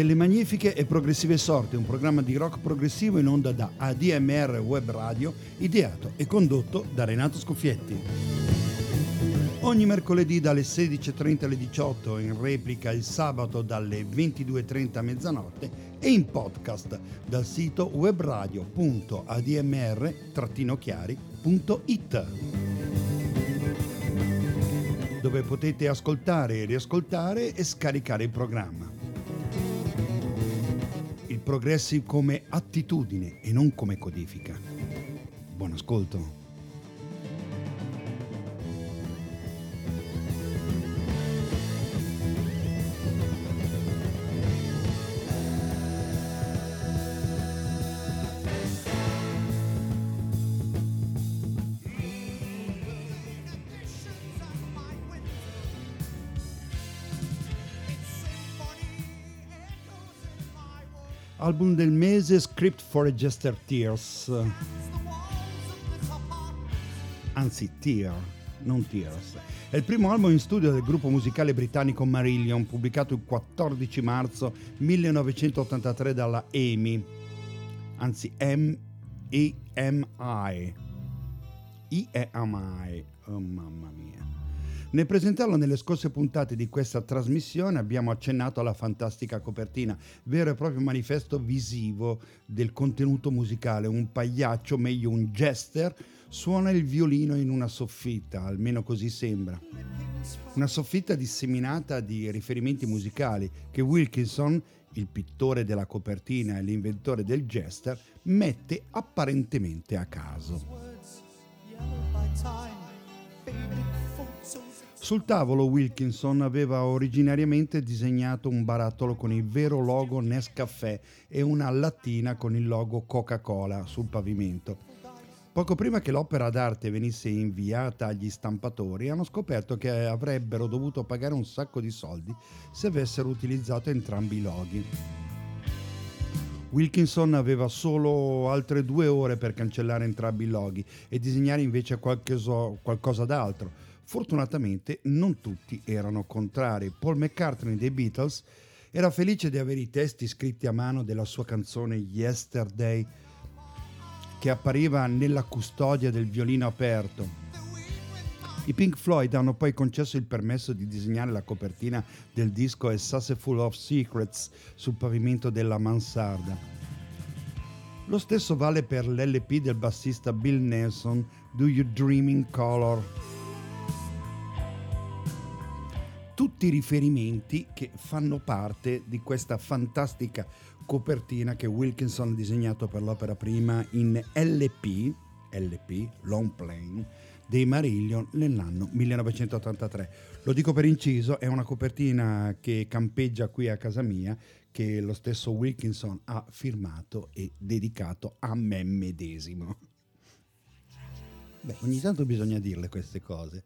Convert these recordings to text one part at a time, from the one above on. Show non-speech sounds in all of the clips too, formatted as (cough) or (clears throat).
Delle magnifiche e progressive sorti, un programma di rock progressivo in onda da ADMR Web Radio, ideato e condotto da Renato Scoffietti. Ogni mercoledì dalle 16.30 alle 18, in replica il sabato dalle 22.30 a mezzanotte e in podcast dal sito webradio.admr-chiari.it dove potete ascoltare, riascoltare e scaricare il programma. Il progressive come attitudine e non come codifica. Buon ascolto. Album del mese Script for a Jester Tears. Anzi, Tear, non Tears. È il primo album in studio del gruppo musicale britannico Marillion, pubblicato il 14 marzo 1983 dalla EMI, anzi M-E-M-I. E-M-I, oh mamma mia. Nel presentarlo nelle scorse puntate di questa trasmissione abbiamo accennato alla fantastica copertina, vero e proprio manifesto visivo del contenuto musicale. Un pagliaccio, meglio un jester, suona il violino in una soffitta, almeno così sembra. Una soffitta disseminata di riferimenti musicali che Wilkinson, il pittore della copertina e l'inventore del jester, mette apparentemente a caso. Sul tavolo Wilkinson aveva originariamente disegnato un barattolo con il vero logo Nescafè e una lattina con il logo Coca-Cola sul pavimento. Poco prima che l'opera d'arte venisse inviata agli stampatori, hanno scoperto che avrebbero dovuto pagare un sacco di soldi se avessero utilizzato entrambi i loghi. Wilkinson aveva solo altre due ore per cancellare entrambi i loghi e disegnare invece qualcosa d'altro Fortunatamente non tutti erano contrari. Paul McCartney dei Beatles era felice di avere i testi scritti a mano della sua canzone Yesterday che appariva nella custodia del violino aperto. I Pink Floyd hanno poi concesso il permesso di disegnare la copertina del disco A Sasse Full of Secrets sul pavimento della mansarda. Lo stesso vale per l'LP del bassista Bill Nelson, Do You Dream in Color? Tutti riferimenti che fanno parte di questa fantastica copertina che Wilkinson ha disegnato per l'opera prima in LP, LP, Long Plane, dei Marillion nell'anno 1983. Lo dico per inciso, è una copertina che campeggia qui a casa mia che lo stesso Wilkinson ha firmato e dedicato a me medesimo. Beh, ogni tanto bisogna dirle queste cose.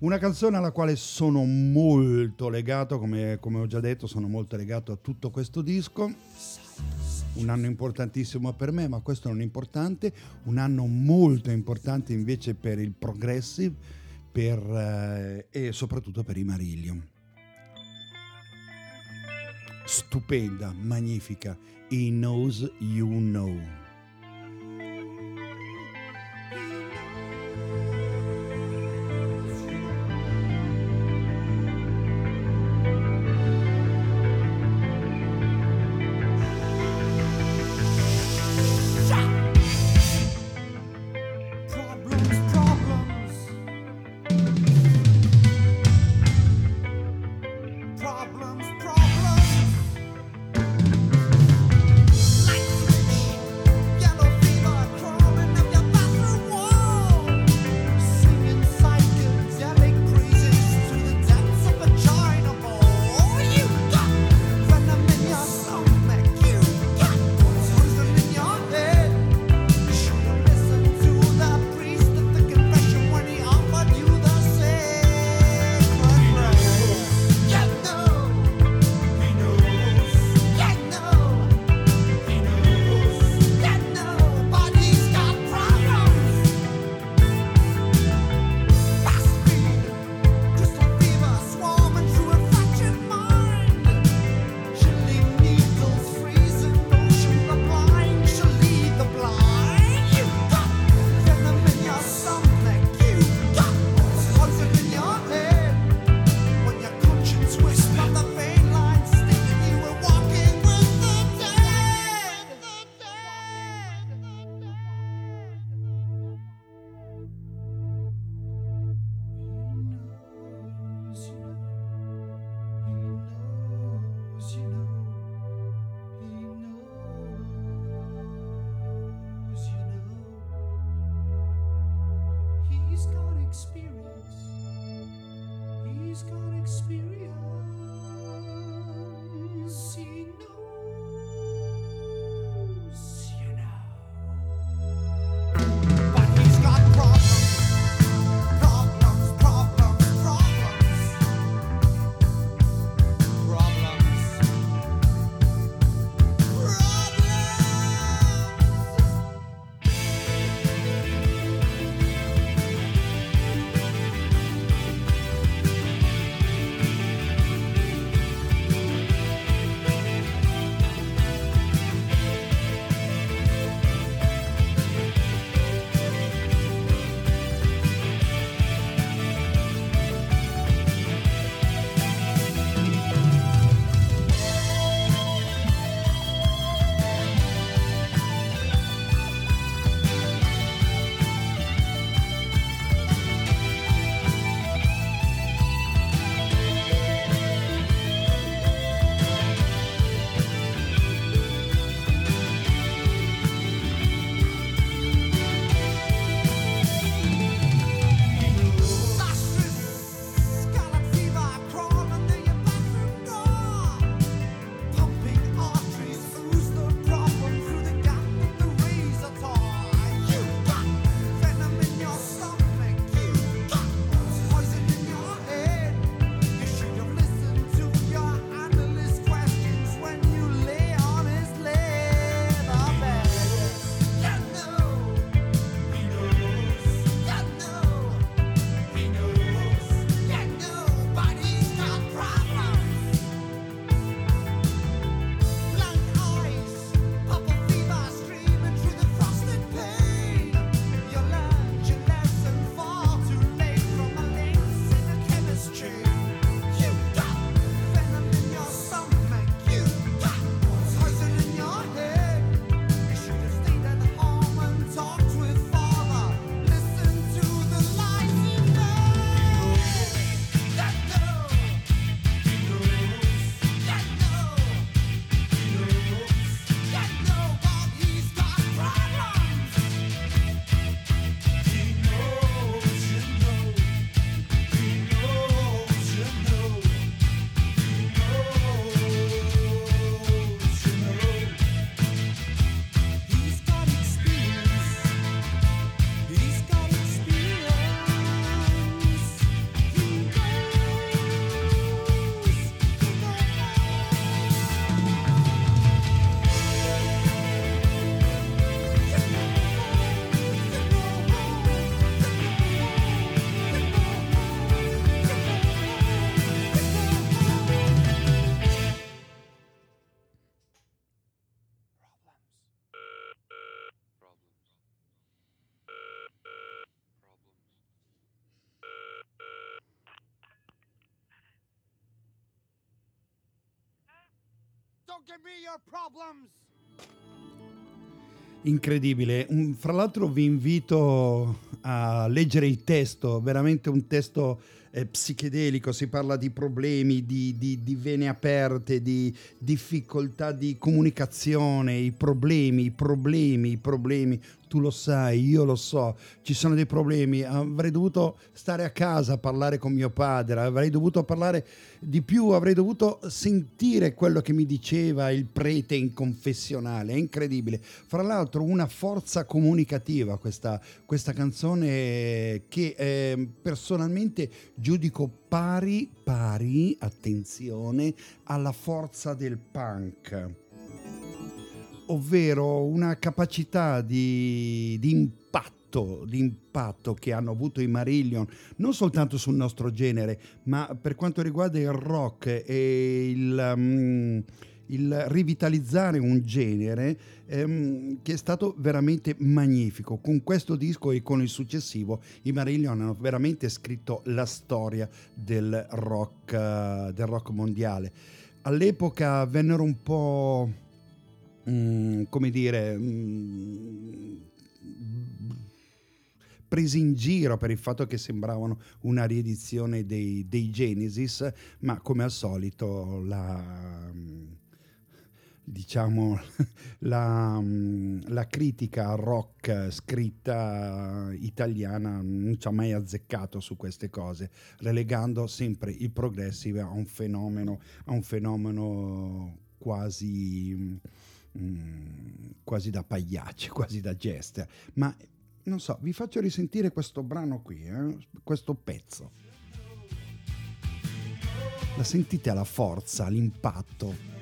Una canzone alla quale sono molto legato, come, come, ho già detto, sono molto legato a tutto questo disco. Un anno importantissimo per me, ma questo non è importante. Un anno molto importante invece per il progressive per, eh, e soprattutto per i Marillion. Stupenda, magnifica. He knows you know. Incredibile, fra l'altro vi invito a leggere il testo, veramente un testo eh, psichedelico, si parla di problemi, di, di, di, vene aperte, di difficoltà di comunicazione, i problemi, i problemi, i problemi, tu lo sai, io lo so, ci sono dei problemi, avrei dovuto stare a casa a parlare con mio padre, avrei dovuto parlare di più, avrei dovuto sentire quello che mi diceva il prete in confessionale, è incredibile. Fra l'altro una forza comunicativa questa, questa canzone che eh, personalmente giudico pari, pari, attenzione, alla forza del punk ovvero una capacità di, di impatto, di impatto che hanno avuto i Marillion, non soltanto sul nostro genere, ma per quanto riguarda il rock e il... Um, il rivitalizzare un genere ehm, che è stato veramente magnifico. Con questo disco e con il successivo i Marillion hanno veramente scritto la storia del rock, uh, del rock mondiale. All'epoca vennero un po' Mm, come dire, mm, presi in giro per il fatto che sembravano una riedizione dei, dei Genesis, ma come al solito la diciamo (laughs) la, la, critica rock scritta italiana non ci ha mai azzeccato su queste cose, relegando sempre il progressive a un fenomeno, a un fenomeno quasi Mm, quasi da pagliacci, (laughs) quasi da jester, ma non so, vi faccio risentire questo brano qui, eh? questo pezzo. La sentite la forza, l'impatto?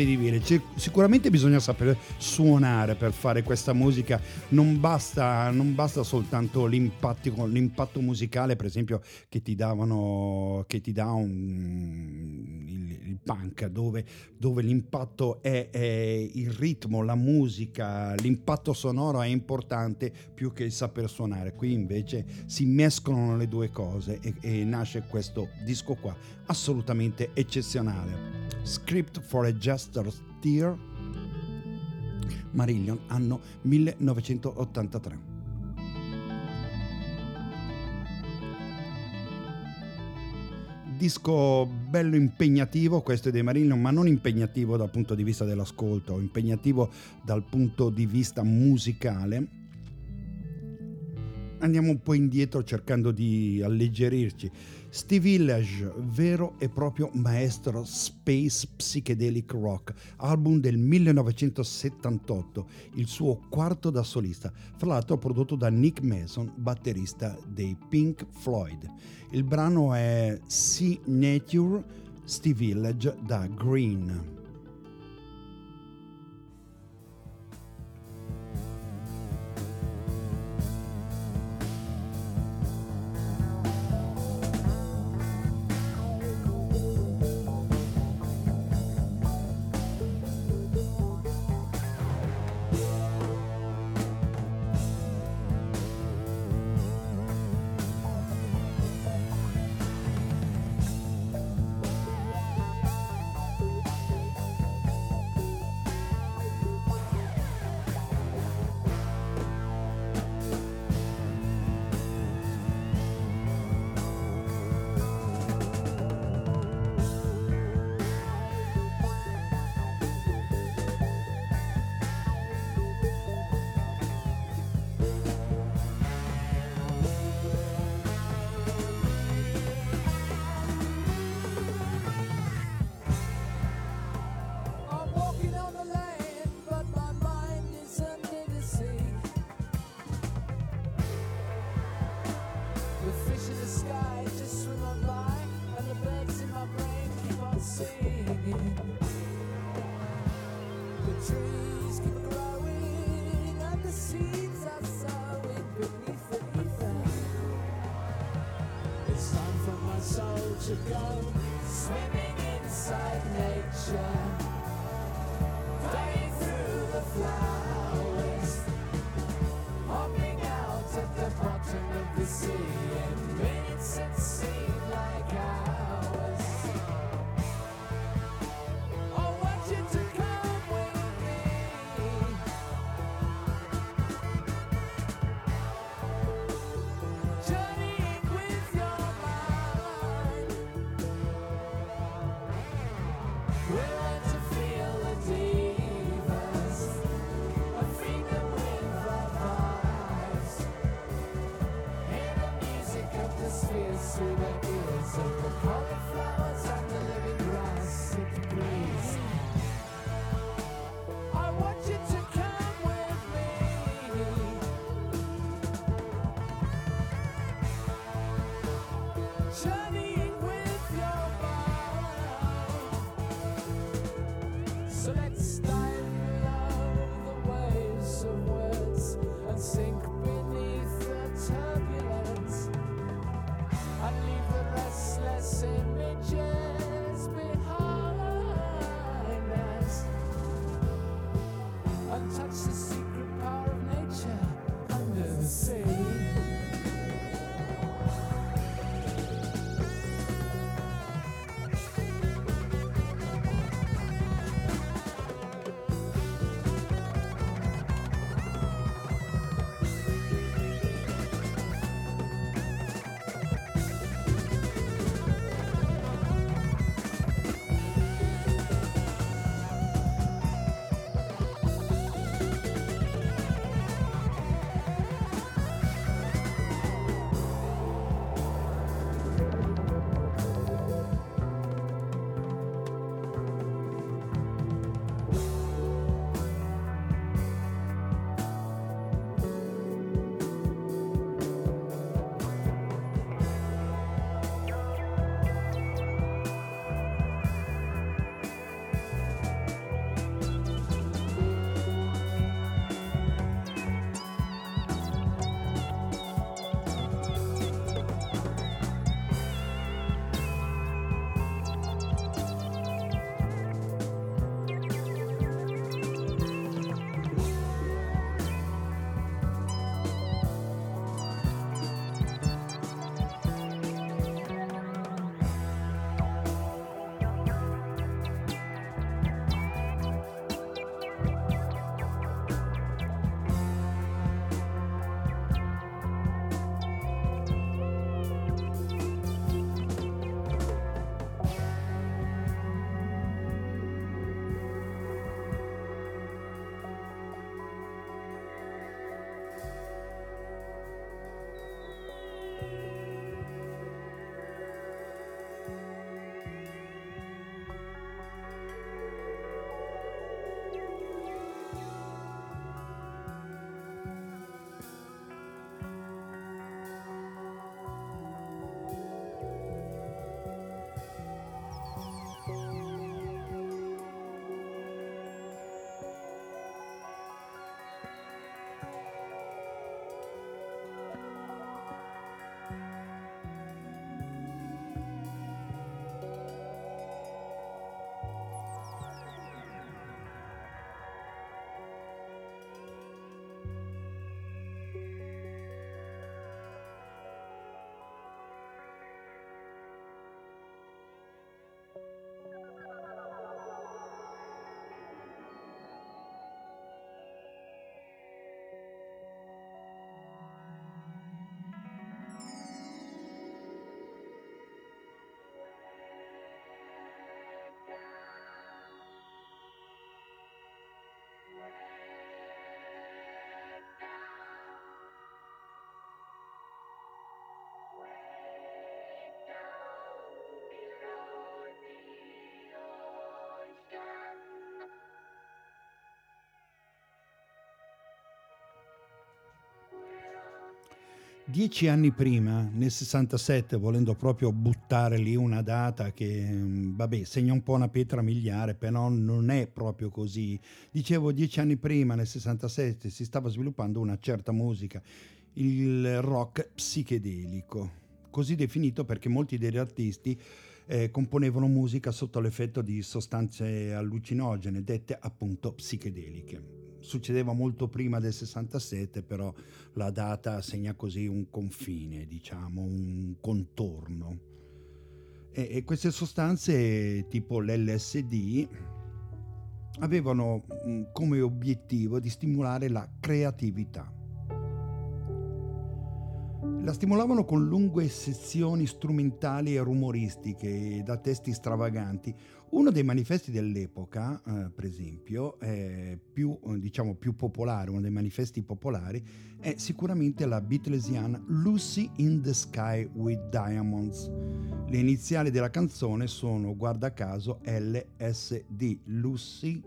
Incredibile. C'è, sicuramente bisogna sapere suonare per fare questa musica, non basta, non basta soltanto l'impatto, l'impatto, musicale, per esempio, che ti davano, che ti dà un, il, il punk, dove, dove l'impatto è, è, il ritmo, la musica, l'impatto sonoro è importante più che il saper suonare. Qui invece si mescolano le due cose e, e nasce questo disco qua, assolutamente eccezionale. Script for a Jester Steer, Marillion, anno 1983. disco bello impegnativo, questo è dei Marillion, ma non impegnativo dal punto di vista dell'ascolto, impegnativo dal punto di vista musicale. Andiamo un po' indietro cercando di alleggerirci. Steve Village, vero e proprio maestro space psychedelic rock, album del 1978, il suo quarto da solista, fra l'altro prodotto da Nick Mason, batterista dei Pink Floyd. Il brano è Sea Nature, Steve Village da Green. Dieci anni prima, nel 67, volendo proprio buttare lì una data che, mm, vabbè, segna un po' una pietra miliare, però non è proprio così. Dicevo, dieci anni prima, nel 67, si stava sviluppando una certa musica, il rock psichedelico così definito perché molti degli artisti eh, componevano musica sotto l'effetto di sostanze allucinogene, dette appunto psichedeliche. Succedeva molto prima del 67, però la data segna così un confine, diciamo, un contorno. E, e queste sostanze, tipo l'LSD, avevano mm, come obiettivo di stimolare la creatività la stimolavano con lunghe sezioni strumentali e rumoristiche da testi stravaganti. Uno dei manifesti dell'epoca, eh, per esempio, più, diciamo, più popolare, uno dei manifesti popolari, è sicuramente la Beatlesiana Lucy in the Sky with Diamonds. Le iniziali della canzone sono, guarda caso, LSD, Lucy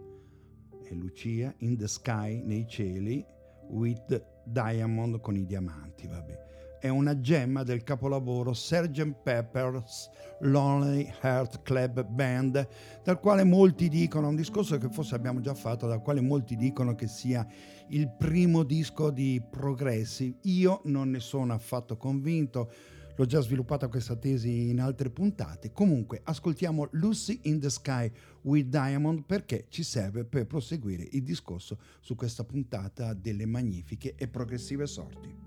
e Lucia in the Sky, nei cieli, with Diamond con i diamanti, vabbè è una gemma del capolavoro Sgt. Pepper's Lonely Heart Club Band, dal quale molti dicono, un discorso che forse abbiamo già fatto, dal quale molti dicono che sia il primo disco di Progressive. Io non ne sono affatto convinto, l'ho già sviluppata questa tesi in altre puntate. Comunque, ascoltiamo Lucy in the Sky with Diamond perché ci serve per proseguire il discorso su questa puntata delle magnifiche e progressive sorti.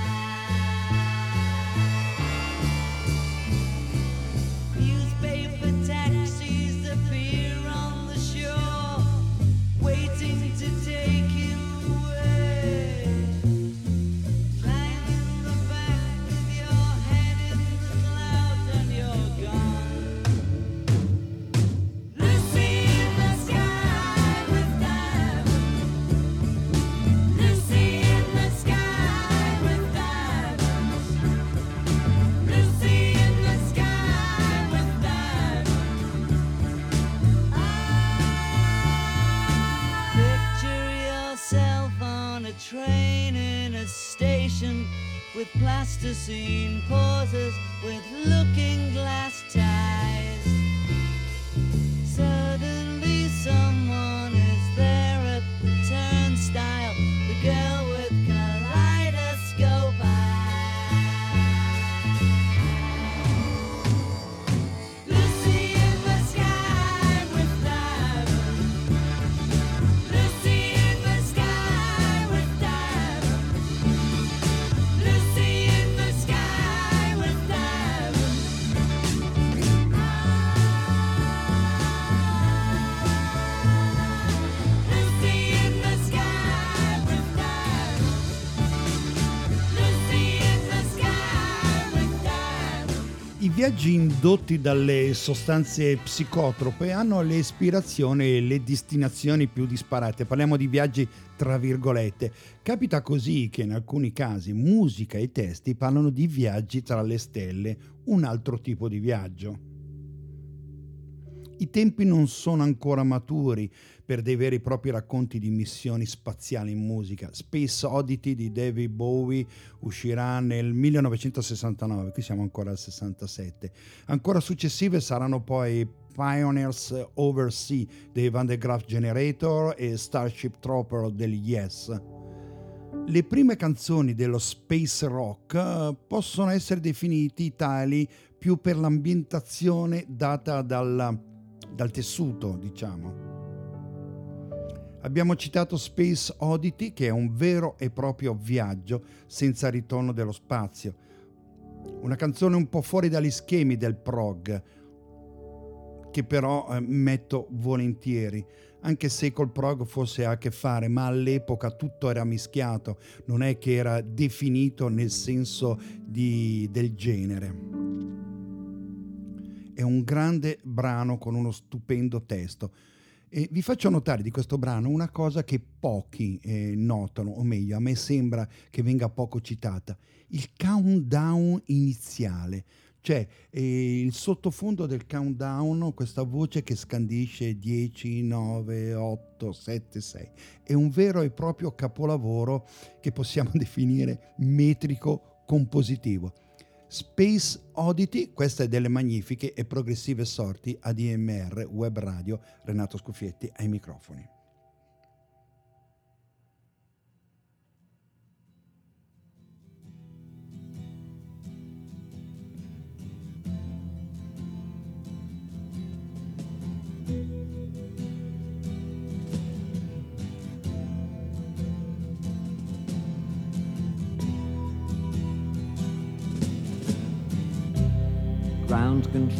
see viaggi indotti dalle sostanze psicotrope hanno le ispirazioni e le destinazioni più disparate. Parliamo di viaggi tra virgolette. Capita così che in alcuni casi musica e testi parlano di viaggi tra le stelle, un altro tipo di viaggio. I tempi non sono ancora maturi per dei veri e propri racconti di missioni spaziali in musica. Space Oddity di David Bowie uscirà nel 1969, qui siamo ancora al 67. Ancora successive saranno poi Pioneers Oversea dei Van de Graaff Generator e Starship Trooper degli Yes. Le prime canzoni dello space rock eh, possono essere definiti tali più per l'ambientazione data dal, dal tessuto, diciamo. Abbiamo citato Space Oddity, che è un vero e proprio viaggio senza ritorno dello spazio. Una canzone un po' fuori dagli schemi del prog, che però eh, metto volentieri, anche se col prog forse ha a che fare, ma all'epoca tutto era mischiato, non è che era definito nel senso di, del genere. È un grande brano con uno stupendo testo. E vi faccio notare di questo brano una cosa che pochi eh, notano, o meglio, a me sembra che venga poco citata, il countdown iniziale, cioè eh, il sottofondo del countdown, questa voce che scandisce 10, 9, 8, 7, 6, è un vero e proprio capolavoro che possiamo (laughs) definire metrico compositivo. Space Oddity, questa è delle magnifiche e progressive sorti ADMR Web Radio, Renato Scuffietti ai microfoni.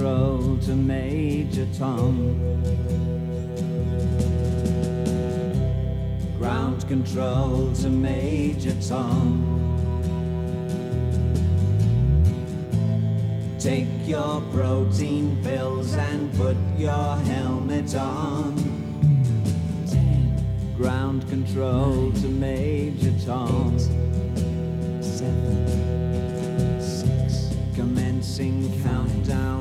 Control to Major Tom. Ground control to Major Tom. Take your protein pills and put your helmet on. Ground control to Major Tom. Seven commencing countdown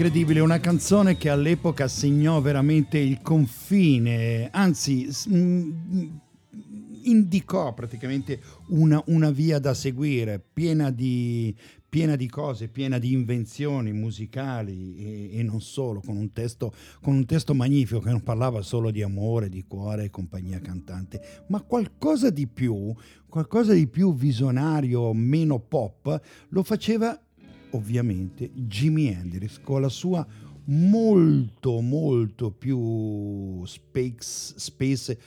Incredibile, una canzone che all'epoca segnò veramente il confine, anzi s- mm, indicò praticamente una, una via da seguire, piena di, piena di cose, piena di invenzioni musicali e, e non solo, con un, testo, con un testo magnifico che non parlava solo di amore, di cuore e compagnia cantante, ma qualcosa di più, qualcosa di più visionario, meno pop, lo faceva ovviamente Jimi Hendrix con la sua molto molto più space, space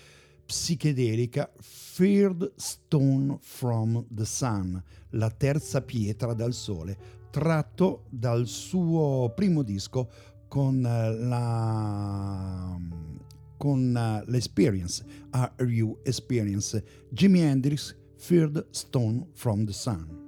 psichedelica Third Stone from the Sun, la terza pietra dal sole, tratto dal suo primo disco con la con l'Experience, Are You Experience, Jimi Hendrix, Third Stone from the Sun.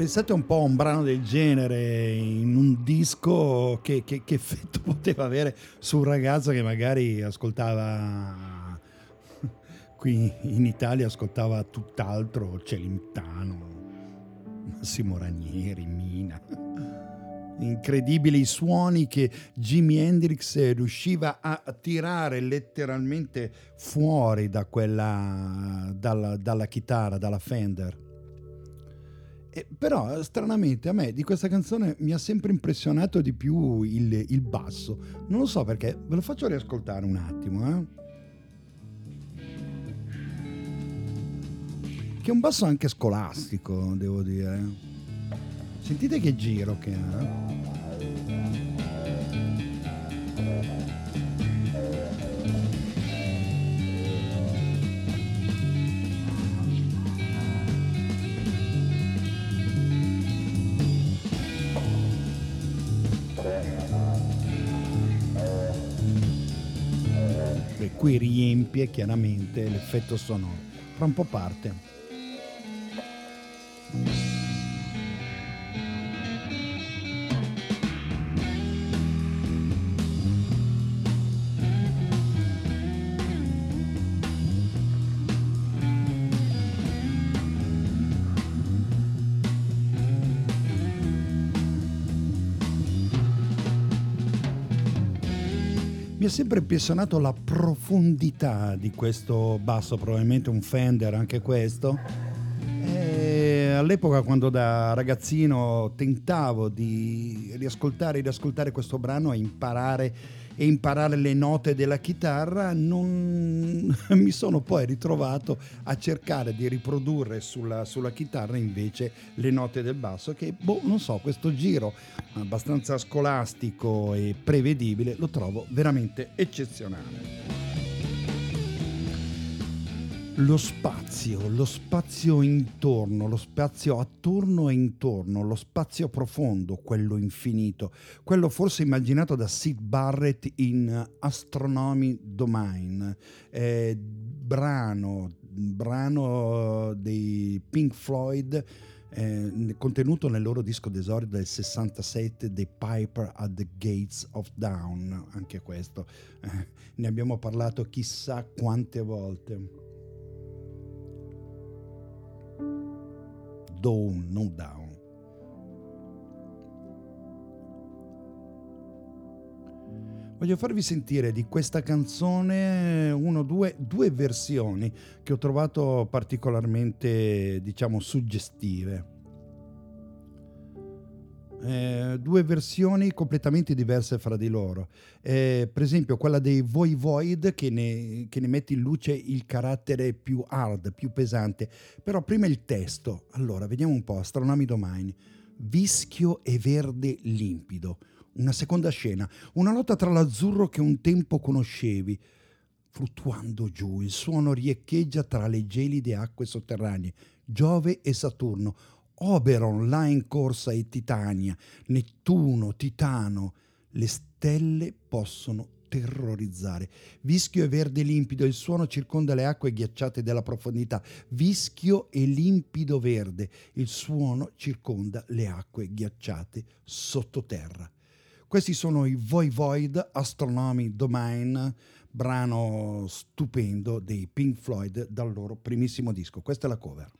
Pensate un po' a un brano del genere in un disco, che, che- che effetto (laughs) poteva avere su un ragazzo che magari ascoltava (laughs) qui in Italia, ascoltava tutt'altro, Celentano, Massimo Ranieri, Mina. Incredibili i suoni che Jimi Hendrix riusciva a tirare letteralmente fuori da quella, dalla, dalla chitarra, dalla Fender. Eh, però stranamente a me di questa canzone mi ha sempre impressionato di più il, il basso. Non lo so perché, ve lo faccio riascoltare un attimo. Eh? Che è un basso anche scolastico, devo dire. Sentite che giro che ha. Qui riempie chiaramente l'effetto sonoro. Fra un po' parte. Ha sempre impressionato la profondità di questo basso, probabilmente un Fender anche questo. All'epoca quando da ragazzino tentavo di riascoltare e riascoltare questo brano e imparare, e imparare le note della chitarra, non (laughs) mi sono poi ritrovato a cercare di riprodurre sulla, sulla chitarra invece le note del basso che, boh, non so, questo giro abbastanza scolastico e prevedibile lo trovo veramente eccezionale. Lo spazio, lo spazio intorno, lo spazio attorno e intorno, lo spazio profondo, quello infinito, quello forse immaginato da Sid Barrett in Astronomy Domain, eh, brano, brano dei Pink Floyd eh, contenuto nel loro disco d'esordio del 67 The Piper at the Gates of Dawn anche questo. Eh, (laughs) ne abbiamo parlato chissà quante volte Dawn non Down Voglio farvi sentire di questa canzone uno, due, due versioni che ho trovato particolarmente, diciamo, suggestive. Eh, due versioni completamente diverse fra di loro. Eh, per esempio, quella dei Voi Void che ne, che ne mette in luce il carattere più hard, più pesante. Però prima il testo. Allora, vediamo un po'. Astronomi Domani. Vischio e verde limpido. Una seconda scena. Una lotta tra l'azzurro che un tempo conoscevi. Fluttuando giù, il suono riecheggia tra le gelide acque sotterranee. Giove e Saturno Oberon là in corsa e Titania, Nettuno, Titano, le stelle possono terrorizzare. Vischio e verde limpido, il suono circonda le acque ghiacciate della profondità. Vischio e limpido verde, il suono circonda le acque ghiacciate sottoterra. Questi sono i Void Astronomy Domain, brano stupendo dei Pink Floyd dal loro primissimo disco. Questa è la cover.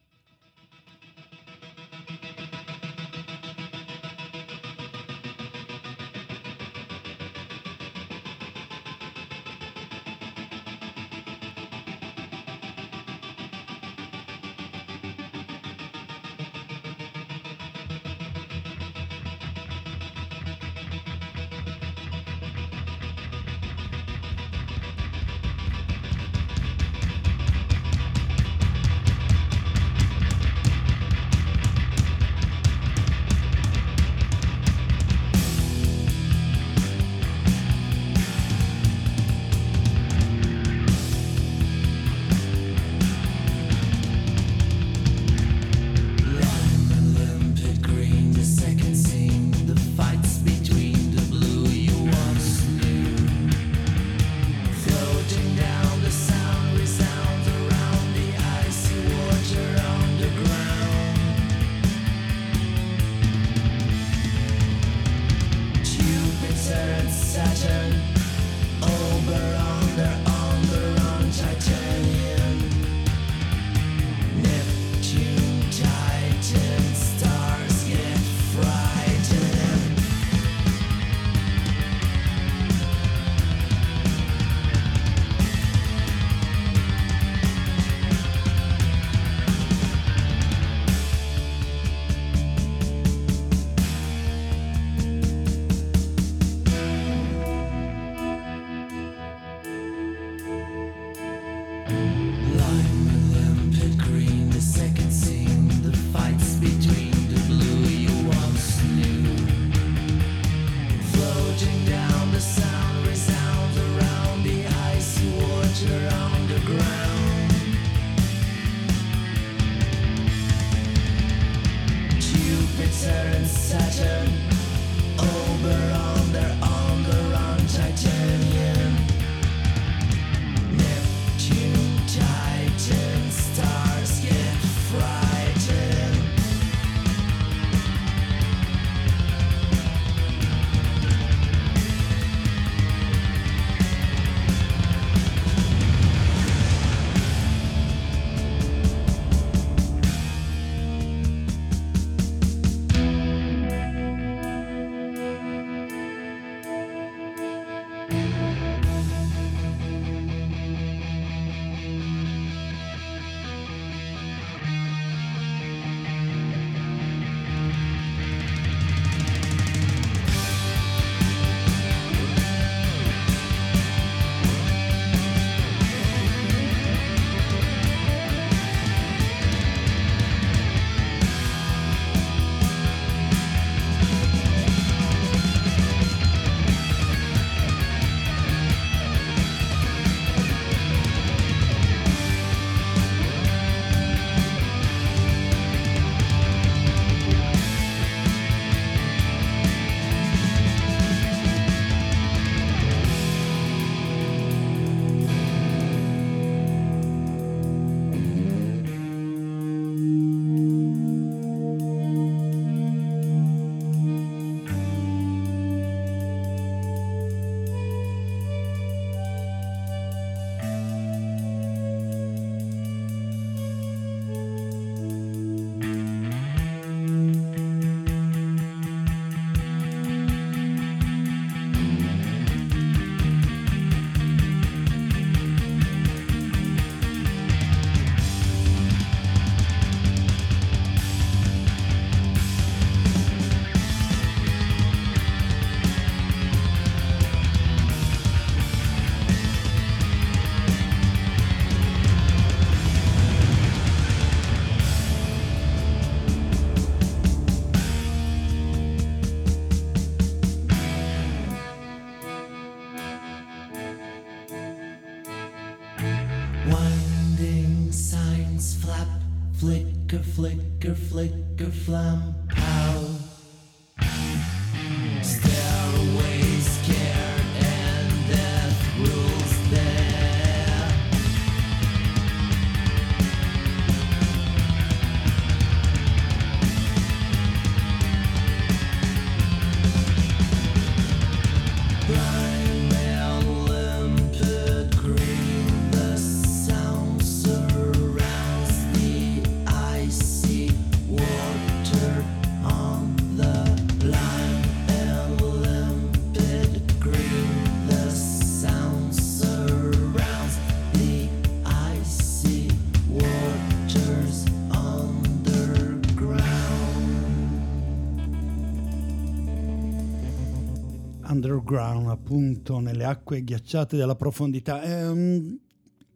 Underground, appunto, nelle acque ghiacciate della profondità. Ehm,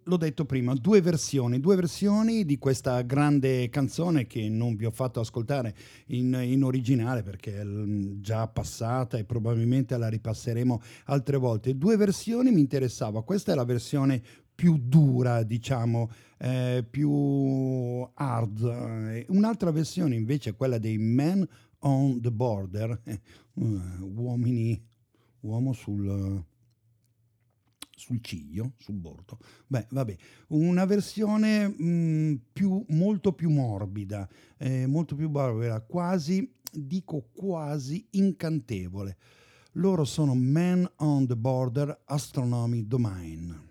l'ho detto prima, due versioni, due versioni di questa grande canzone che non vi ho fatto ascoltare in, in originale perché è l- già passata e probabilmente la ripasseremo altre volte. Due versioni mi interessava, questa è la versione più dura, diciamo, eh, più hard. Eh, Un'altra versione invece è quella dei Men on the Border, (laughs) eh, uomini, uomo sul, sul ciglio, sul bordo. Beh, vabbè, una versione mh, più, molto più morbida, eh, molto più barbara, quasi, dico quasi incantevole. Loro sono Men on the Border Astronomy Domain.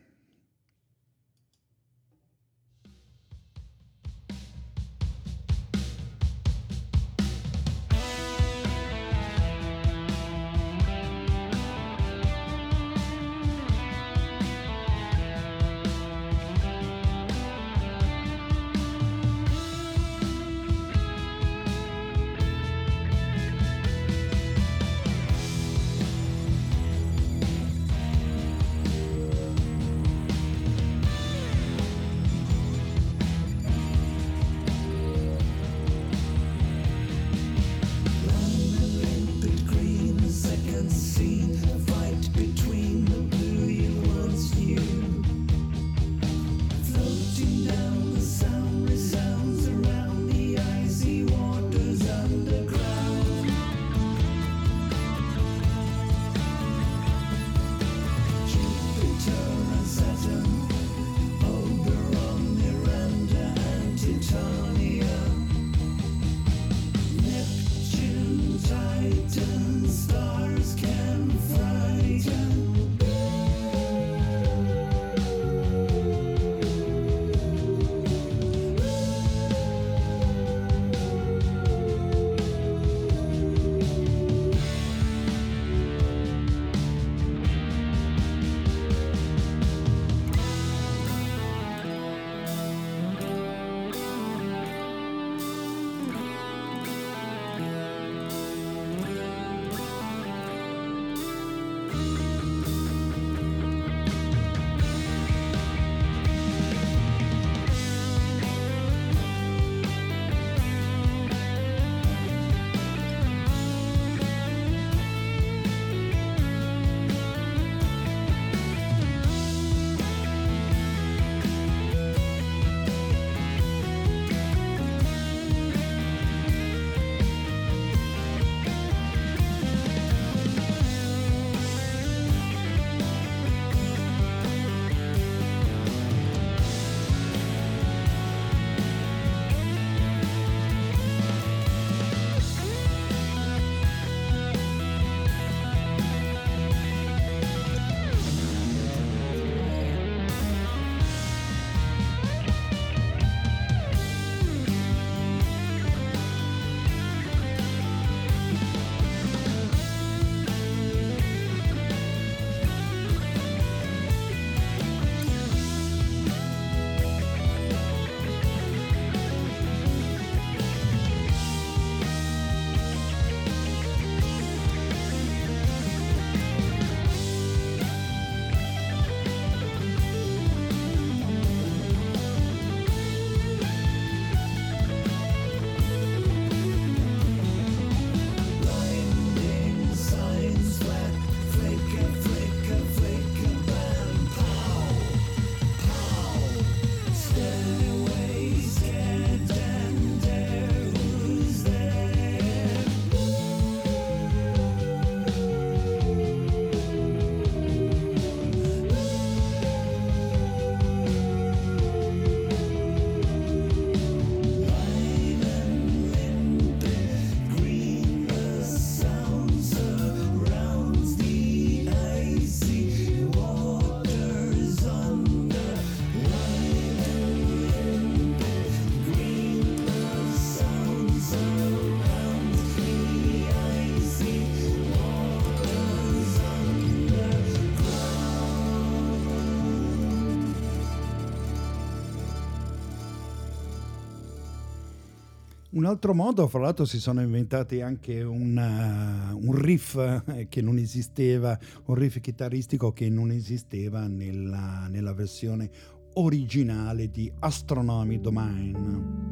Un altro modo, fra l'altro, si sono inventati anche una- un riff eh, che non esisteva, un riff chitarristico che non esisteva nella, nella versione originale di Astronomy Domain.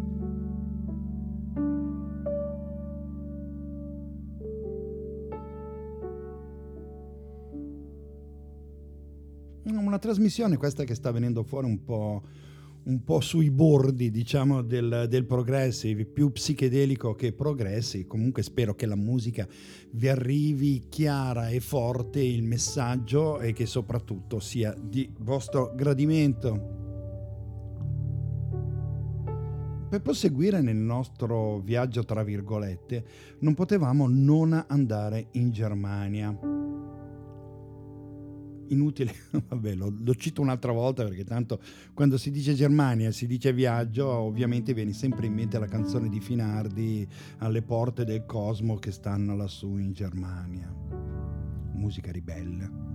Una trasmissione questa che sta venendo fuori un po', un po' sui bordi, diciamo, del, del progressive, più psichedelico che progressive. Comunque spero che la musica vi arrivi chiara e forte il messaggio e che soprattutto sia di vostro gradimento. Per proseguire nel nostro viaggio, tra virgolette, non potevamo non andare in Germania inutile, (laughs) vabbè, lo, lo cito un'altra volta perché tanto quando si dice Germania, si dice viaggio, ovviamente viene sempre in mente la canzone di Finardi alle porte del cosmo che stanno lassù in Germania. Musica ribelle.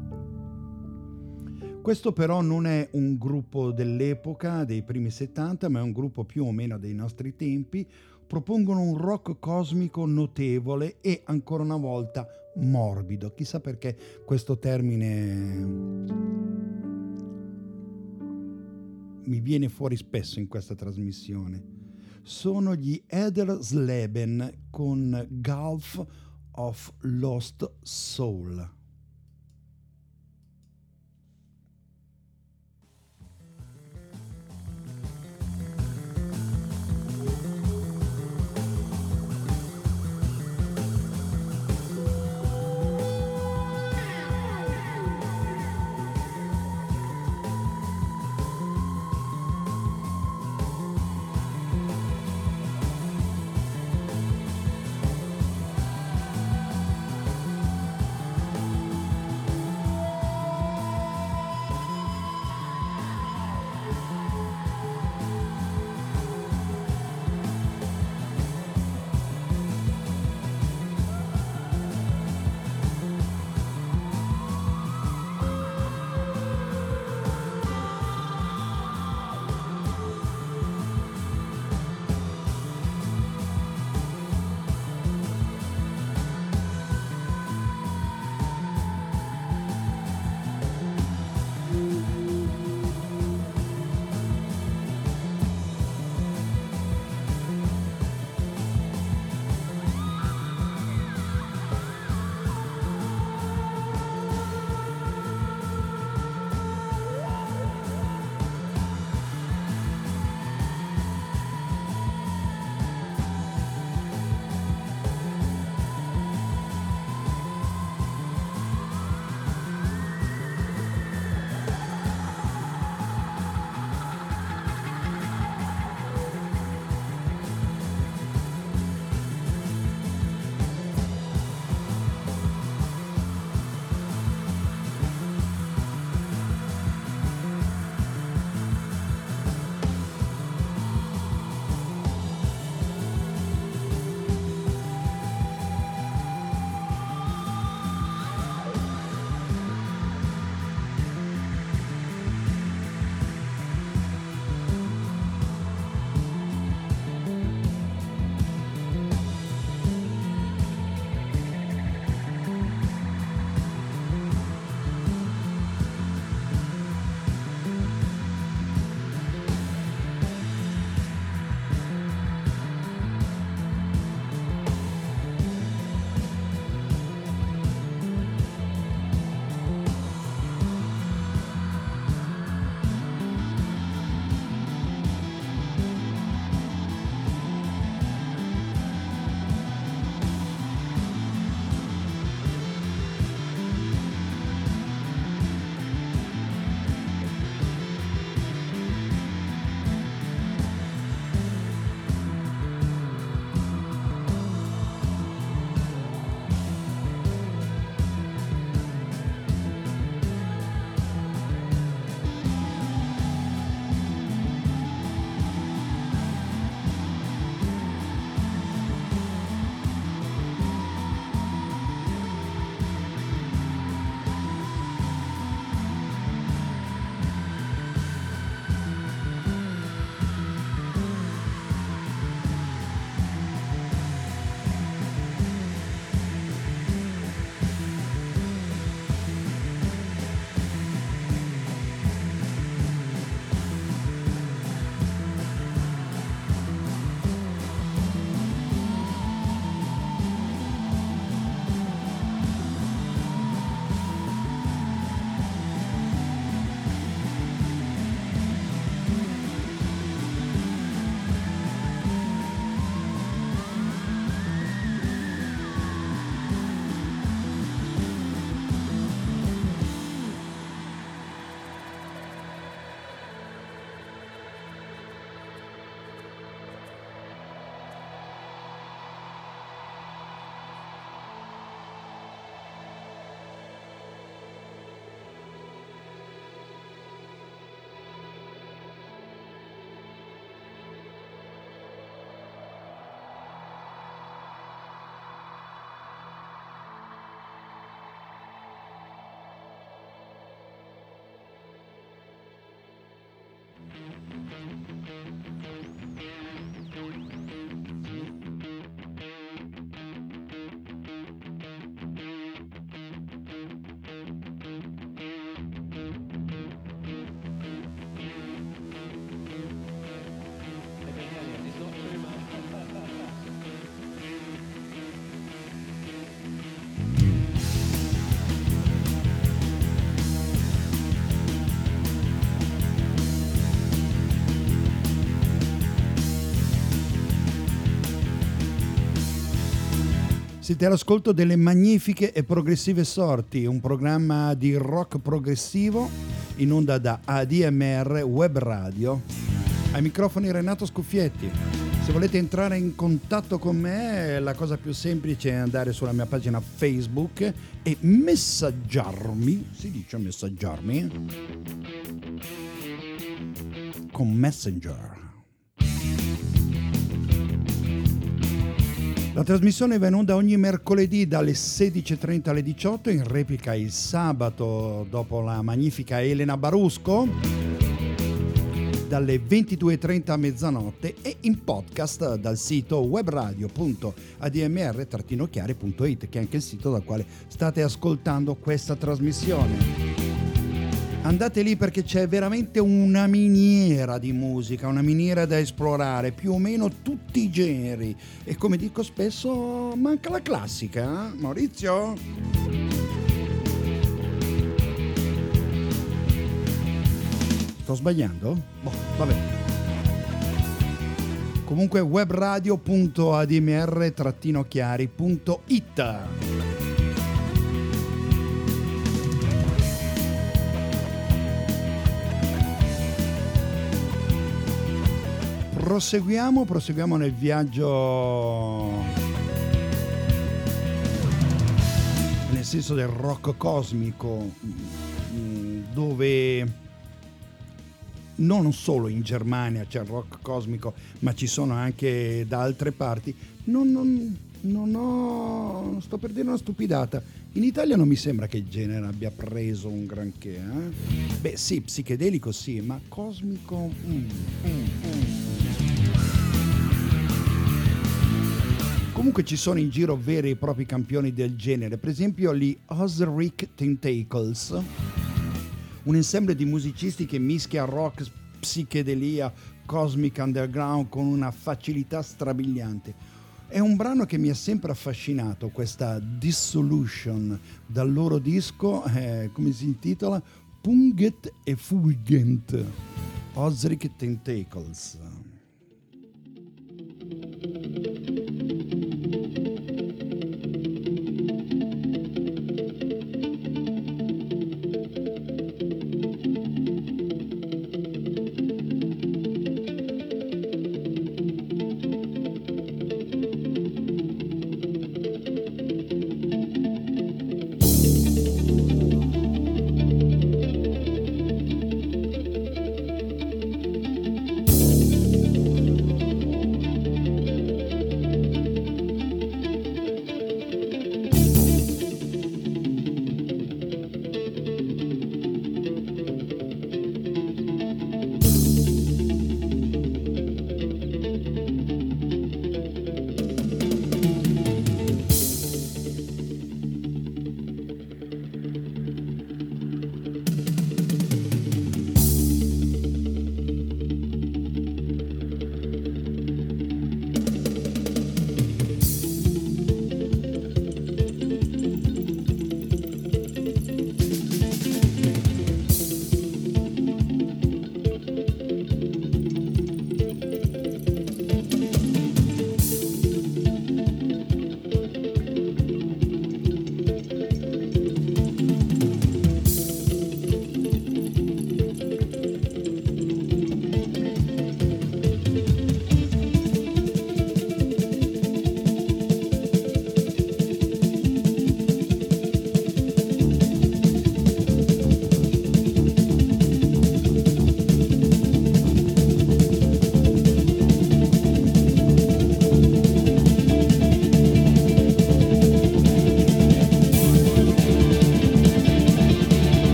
Questo però non è un gruppo dell'epoca, dei primi 70, ma è un gruppo più o meno dei nostri tempi. Propongono un rock cosmico notevole e ancora una volta morbido. Chissà perché questo termine mi viene fuori spesso in questa trasmissione. Sono gli Eder Sleben con Gulf of Lost Soul. Siete all'ascolto delle magnifiche e progressive sorti, un programma di rock progressivo in onda da ADMR Web Radio. Ai microfoni Renato Scuffietti. Se volete entrare in contatto con me, la cosa più semplice è andare sulla mia pagina Facebook e messaggiarmi, si dice messaggiarmi, con Messenger. La trasmissione va in onda ogni mercoledì dalle 16.30 alle 18, in replica il sabato dopo la magnifica Elena Barusco, dalle 22.30 a mezzanotte e in podcast dal sito webradio.admr-chiari.it che è anche il sito dal quale state ascoltando questa trasmissione. Andate lì perché c'è veramente una miniera di musica, una miniera da esplorare, più o meno tutti i generi. E come dico spesso, manca la classica, eh? Maurizio? Sto sbagliando? Boh, vabbè. Comunque webradio.admr-chiari.it proseguiamo, proseguiamo nel viaggio nel senso del rock cosmico mm, dove non solo in Germania c'è il rock cosmico ma ci sono anche da altre parti non, non, non ho sto per dire una stupidata in Italia non mi sembra che il genere abbia preso un granché eh? beh sì psichedelico sì ma cosmico mm, mm, mm. Comunque ci sono in giro veri e propri campioni del genere, per esempio gli Osric Tentacles, un ensemble di musicisti che mischia rock, psichedelia, cosmic underground con una facilità strabiliante. È un brano che mi ha sempre affascinato, questa Dissolution, dal loro disco, eh, come si intitola? Punget e Fulgent, Osric Tentacles.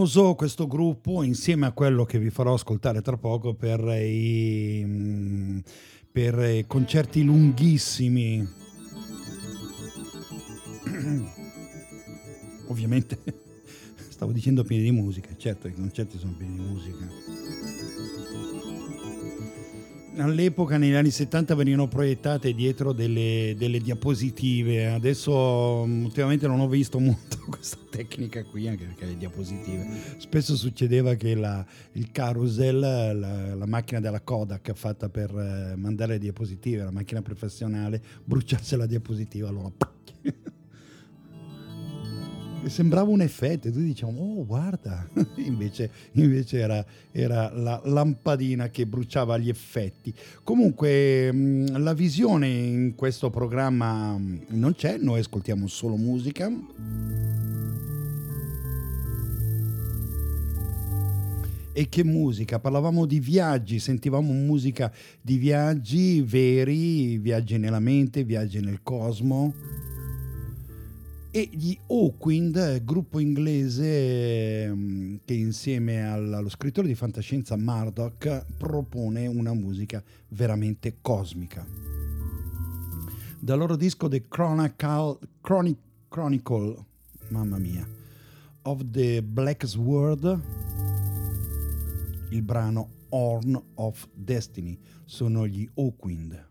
Famoso questo gruppo insieme a quello che vi farò ascoltare tra poco per i, per concerti lunghissimi. (clears throat) Ovviamente (laughs) stavo dicendo pieni di musica, certo i concerti sono pieni di musica. All'epoca, negli anni 70, venivano proiettate dietro delle, delle diapositive. Adesso, mm, ultimamente, non ho visto molto (laughs) questa tecnica qui, anche perché le diapositive. Spesso succedeva che la- il carousel, la, la macchina della Kodak fatta per eh, mandare le diapositive, la macchina professionale, bruciasse la diapositiva. Allora, (laughs) sembrava un effetto, e tu diciamo, oh guarda, (laughs) invece, invece era, era la lampadina che bruciava gli effetti. Comunque mh, la visione in questo programma mh, non c'è, noi ascoltiamo solo musica. E che musica, parlavamo di viaggi, sentivamo musica di viaggi veri, viaggi nella mente, viaggi nel cosmo e gli Hawkwind, gruppo inglese ehm, che insieme al- allo scrittore di fantascienza Murdoch propone una musica veramente cosmica. Dal loro disco The Chronicle, Chroni- Chronicle mamma mia, of the Black Sword, il brano Horn of Destiny, sono gli Hawkwind.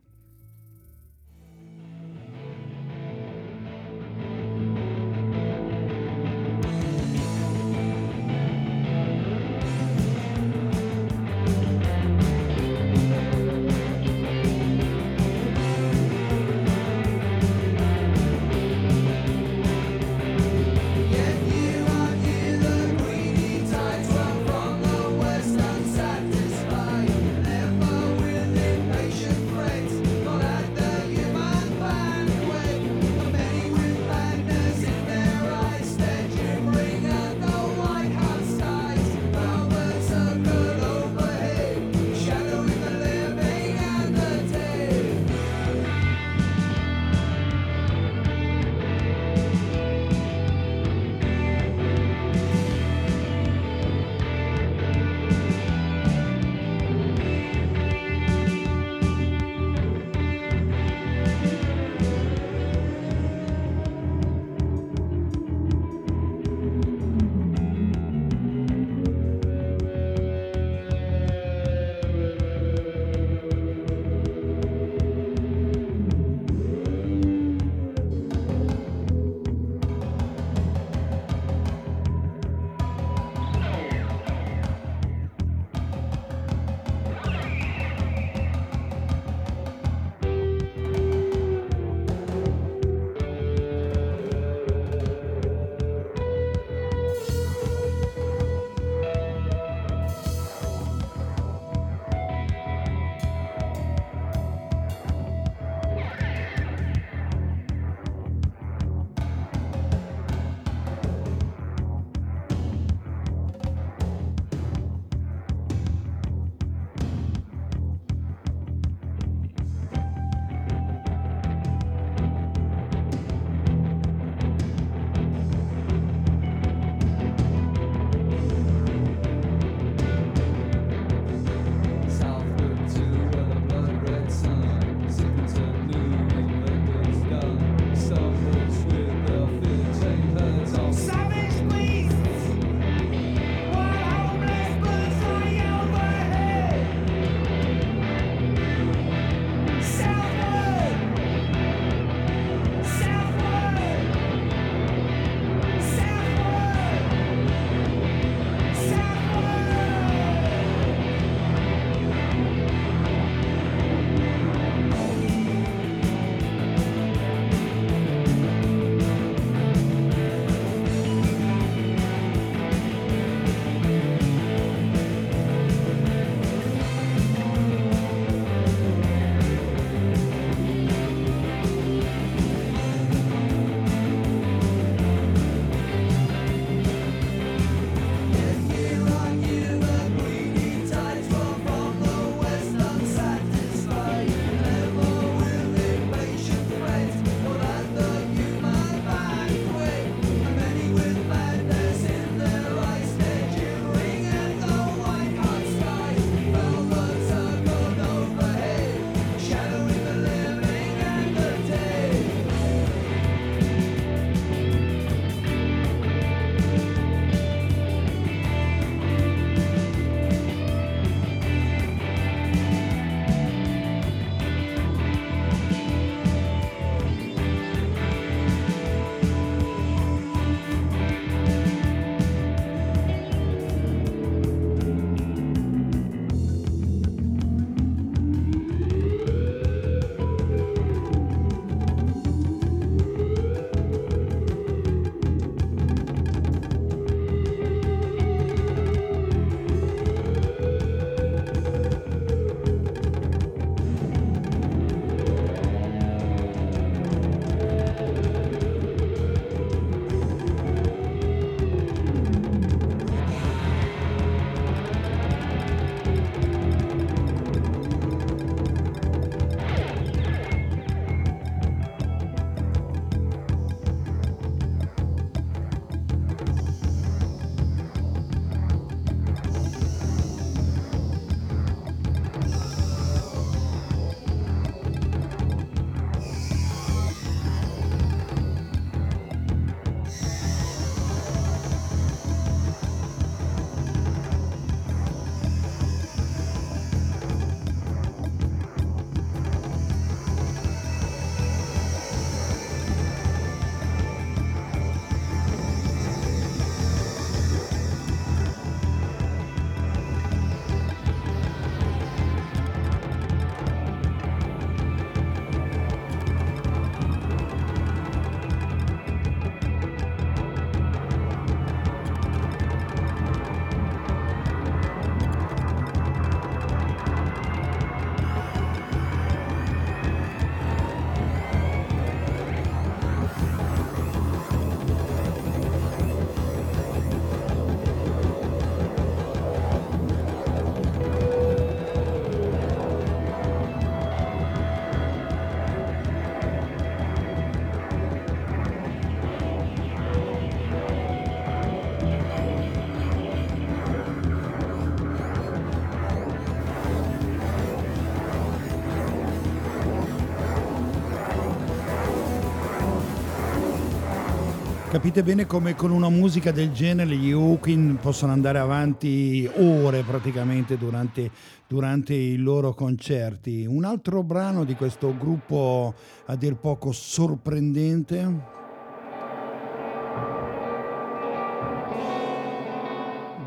Capite bene come con una musica del genere gli Hawking possono andare avanti ore praticamente durante, durante i loro concerti. Un altro brano di questo gruppo a dir poco sorprendente.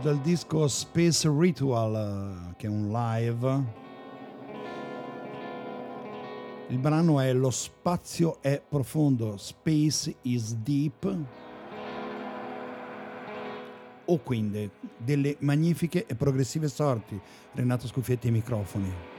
Dal disco Space Ritual, che è un live. Il brano è Lo spazio è profondo, Space is deep. Quindi delle magnifiche e progressive sorti. Renato Scuffietti ai microfoni.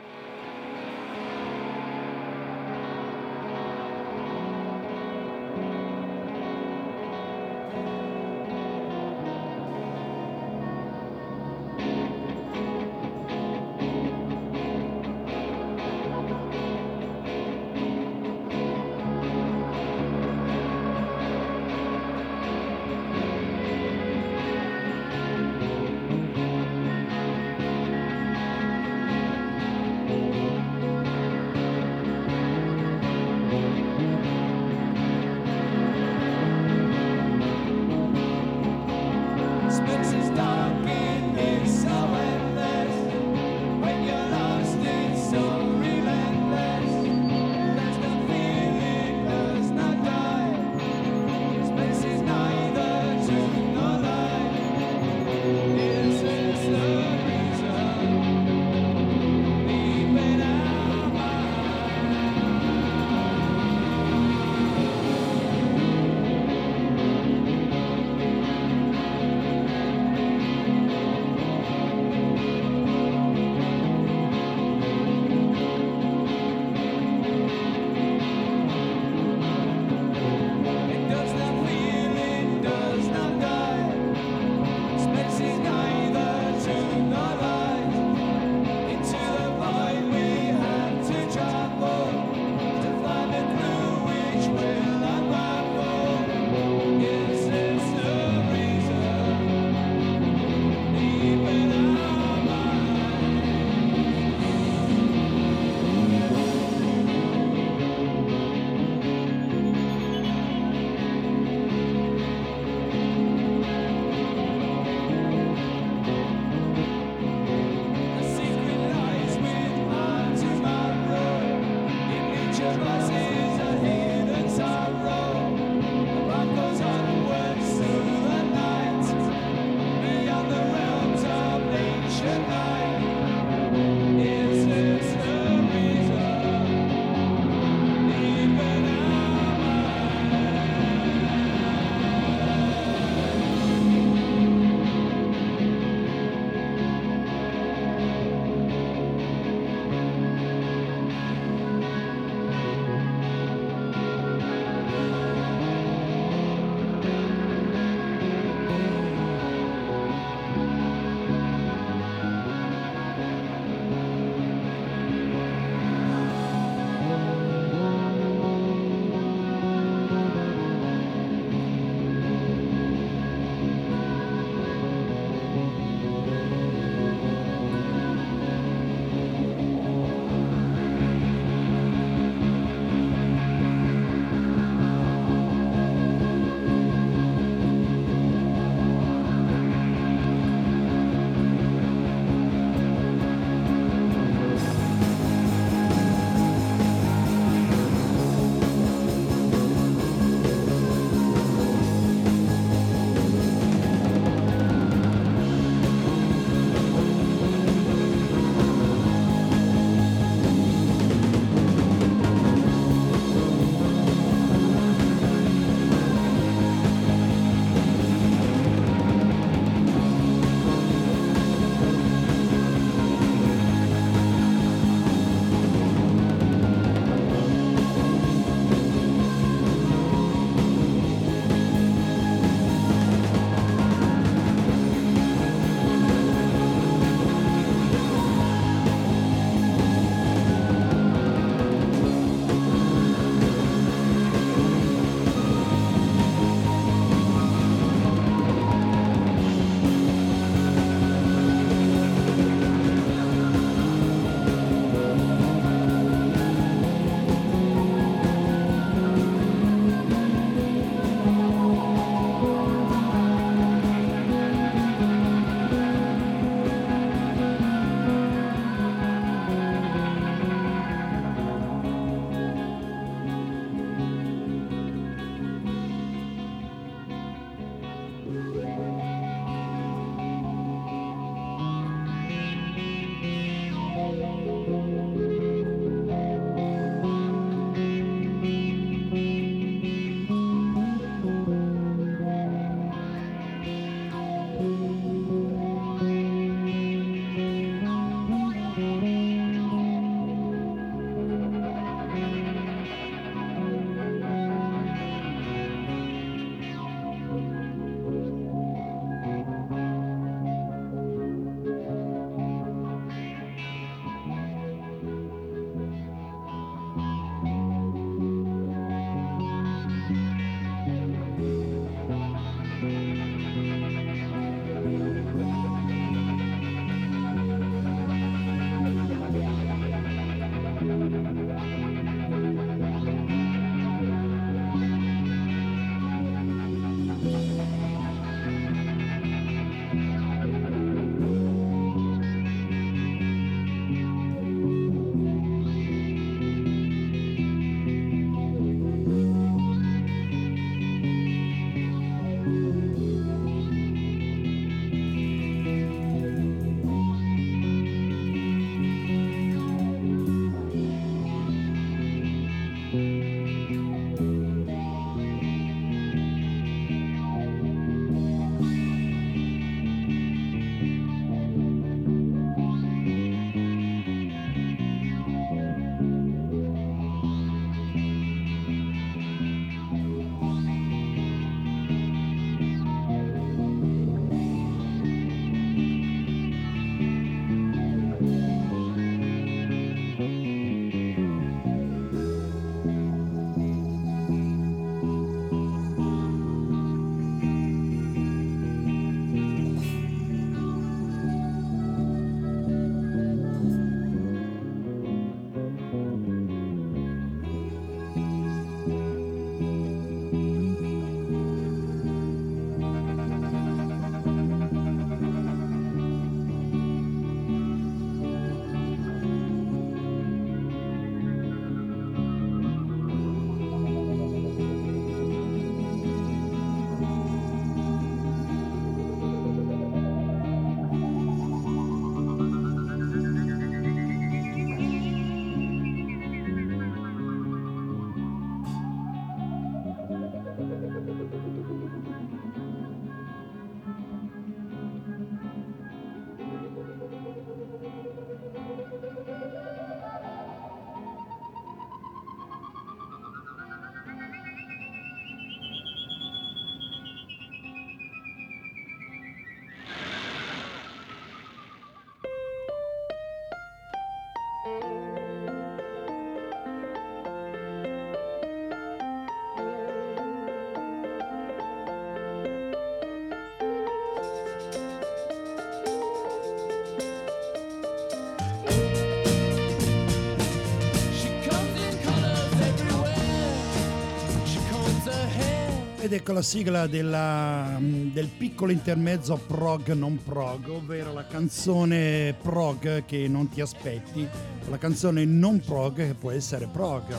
Ed ecco la sigla della, mm, del piccolo intermezzo prog non prog, ovvero la canzone prog che non ti aspetti, la canzone non prog che può essere prog.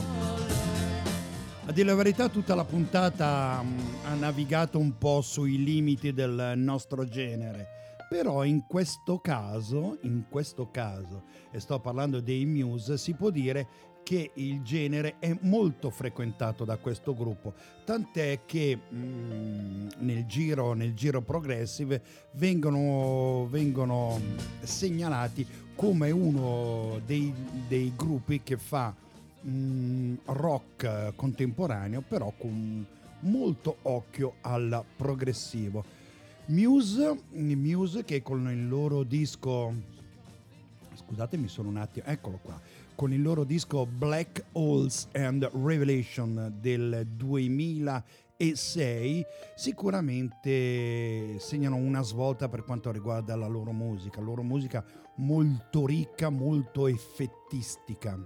A dire la verità tutta la puntata mm, ha navigato un po' sui limiti del nostro genere, però in questo caso, in questo caso, e sto parlando dei Muse, si può dire che il genere è molto frequentato da questo gruppo, tant'è che mm, nel, giro, nel giro progressive vengono, vengono segnalati come uno dei, dei gruppi che fa mm, rock contemporaneo, però con molto occhio al progressivo. Muse, Muse che con il loro disco scusatemi sono un attimo, eccolo qua, con il loro disco Black Holes and Revelation del 2006 sicuramente segnano una svolta per quanto riguarda la loro musica, la loro musica molto ricca, molto effettistica.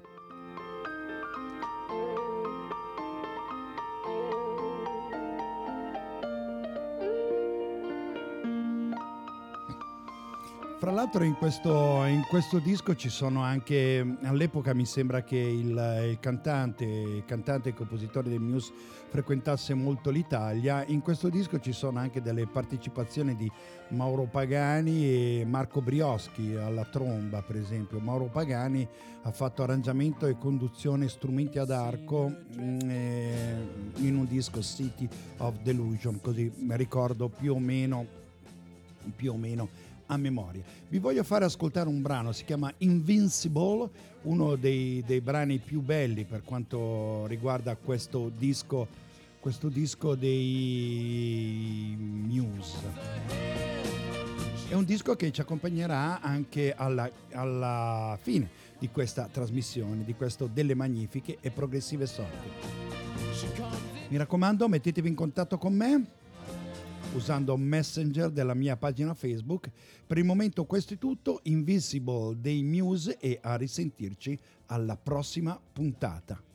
Fra l'altro in questo, in questo, disco ci sono anche, all'epoca mi sembra che il, il, cantante, il cantante e compositore dei Muse frequentasse molto l'Italia, in questo disco ci sono anche delle partecipazioni di Mauro Pagani e Marco Brioschi alla tromba per esempio. Mauro Pagani ha fatto arrangiamento e conduzione strumenti ad arco eh, in un disco City of Delusion, così ricordo più o meno, più o meno a memoria. Vi voglio fare ascoltare un brano, si chiama Invincible, uno dei, dei brani più belli per quanto riguarda questo disco, questo disco dei Muse. È un disco che ci accompagnerà anche alla, alla fine di questa trasmissione, di questo delle magnifiche e progressive sorti. Mi raccomando, mettetevi in contatto con me usando Messenger della mia pagina Facebook. Per il momento questo è tutto, Invisible dei Muse e a risentirci alla prossima puntata.